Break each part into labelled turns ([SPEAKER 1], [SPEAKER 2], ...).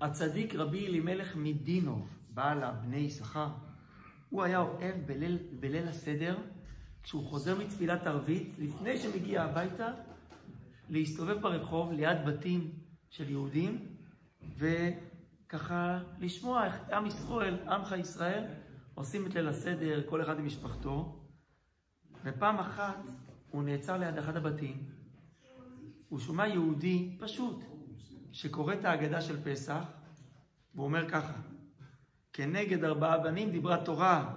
[SPEAKER 1] הצדיק רבי אלימלך מדינוב, בעל הבני יששכר, הוא היה אוהב בליל, בליל הסדר, כשהוא חוזר מתפילת ערבית, לפני שמגיע הביתה, להסתובב ברחוב ליד בתים של יהודים, וככה לשמוע איך עם ישראל, עמך ישראל, עושים את ליל הסדר, כל אחד עם משפחתו, ופעם אחת הוא נעצר ליד אחד הבתים, הוא שומע יהודי פשוט, שקורא את ההגדה של פסח, והוא אומר ככה, כנגד ארבעה בנים דיברה תורה,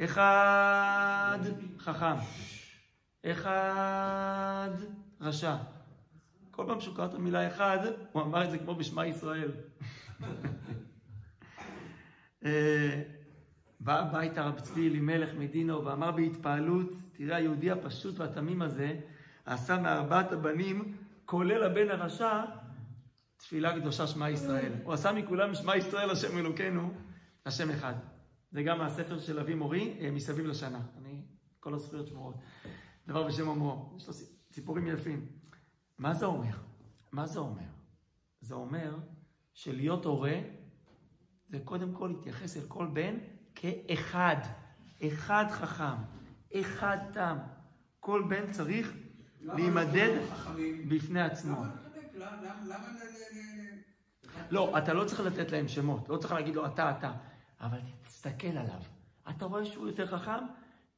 [SPEAKER 1] אחד חכם, אחד רשע. כל פעם שהוא קרא את המילה אחד, הוא אמר את זה כמו בשמע ישראל. אה, בא הביתה רב צבי אלימלך מדינו ואמר בהתפעלות, תראה היהודי הפשוט והתמים הזה, עשה מארבעת הבנים, כולל הבן הרשע, תפילה קדושה שמע ישראל. הוא עשה מכולם שמע ישראל השם אלוקינו, השם אחד. זה גם מהספר של אבי מורי, אה, מסביב לשנה. אני, כל הזכויות שמורות. דבר בשם אומרו. יש לו סיפורים יפים. מה זה אומר? מה זה אומר? זה אומר שלהיות הורה, זה קודם כל להתייחס אל כל בן כאחד. אחד חכם, אחד תם. כל בן צריך להימדד בפני עצמו. לא, אתה לא צריך לתת להם שמות, לא צריך להגיד לו אתה, אתה, אבל תסתכל עליו. אתה רואה שהוא יותר חכם?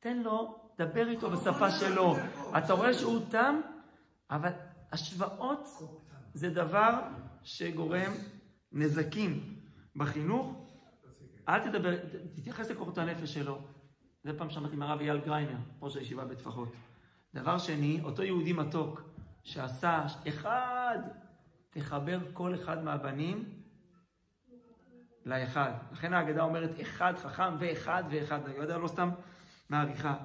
[SPEAKER 1] תן לו, דבר איתו בשפה שלו. אתה רואה שהוא תם, אבל השוואות זה דבר שגורם נזקים בחינוך. אל תדבר, תתייחס לכוחות הנפש שלו. זה פעם שמעתי מהרב אייל גריינר, ראש הישיבה בטפחות. דבר שני, אותו יהודי מתוק שעשה אחד, תחבר כל אחד מהבנים לאחד. לכן ההגדה אומרת אחד חכם ואחד ואחד. ההגדה לא סתם מעריכה,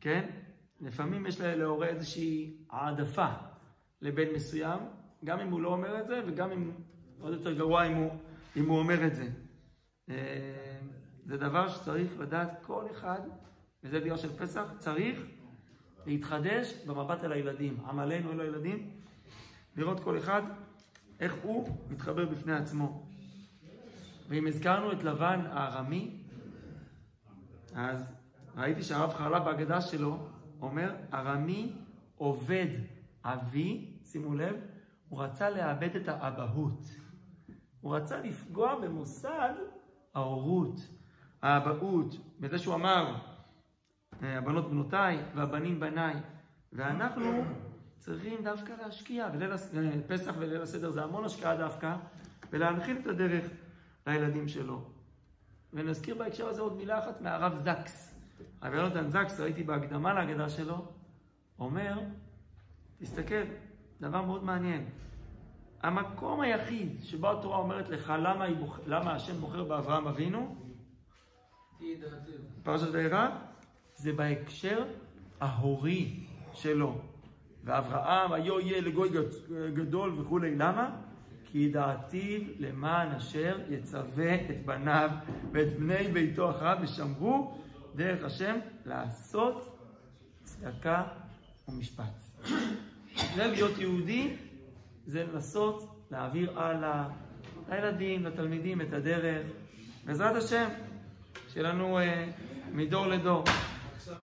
[SPEAKER 1] כן? לפעמים יש להורה איזושהי העדפה לבן מסוים, גם אם הוא לא אומר את זה, וגם אם עוד יותר גרוע אם הוא, אם הוא אומר את זה. אה, זה דבר שצריך לדעת כל אחד, וזה דיון של פסח, צריך להתחדש במבט אל הילדים. עמלנו אל הילדים, לראות כל אחד איך הוא מתחבר בפני עצמו. ואם הזכרנו את לבן הארמי, אז ראיתי שהרב חרל"פ בהגדה שלו אומר, ארמי עובד אבי, שימו לב, הוא רצה לאבד את האבהות. הוא רצה לפגוע במוסד ההורות, האבהות, בזה שהוא אמר, הבנות בנותיי והבנים בניי. ואנחנו צריכים דווקא להשקיע, בליל פסח וליל הסדר זה המון השקעה דווקא, ולהנחיל את הדרך לילדים שלו. ונזכיר בהקשר הזה עוד מילה אחת מהרב זקס. הרב יונתן זקס, ראיתי בהקדמה להגדה שלו, אומר, תסתכל, דבר מאוד מעניין. המקום היחיד שבו התורה אומרת לך למה, בוח... למה השם בוחר באברהם אבינו, פרשת וירא, זה בהקשר ההורי שלו. ואברהם היו יהיה לגוי גדול וכולי. למה? כי דעתיו למען אשר יצווה את בניו ואת בני ביתו אחריו ושמרו דרך השם לעשות צדקה ומשפט. זה להיות יהודי, זה לנסות להעביר הלאה לילדים, לתלמידים את הדרך. בעזרת השם, שיהיה לנו אה, מדור לדור.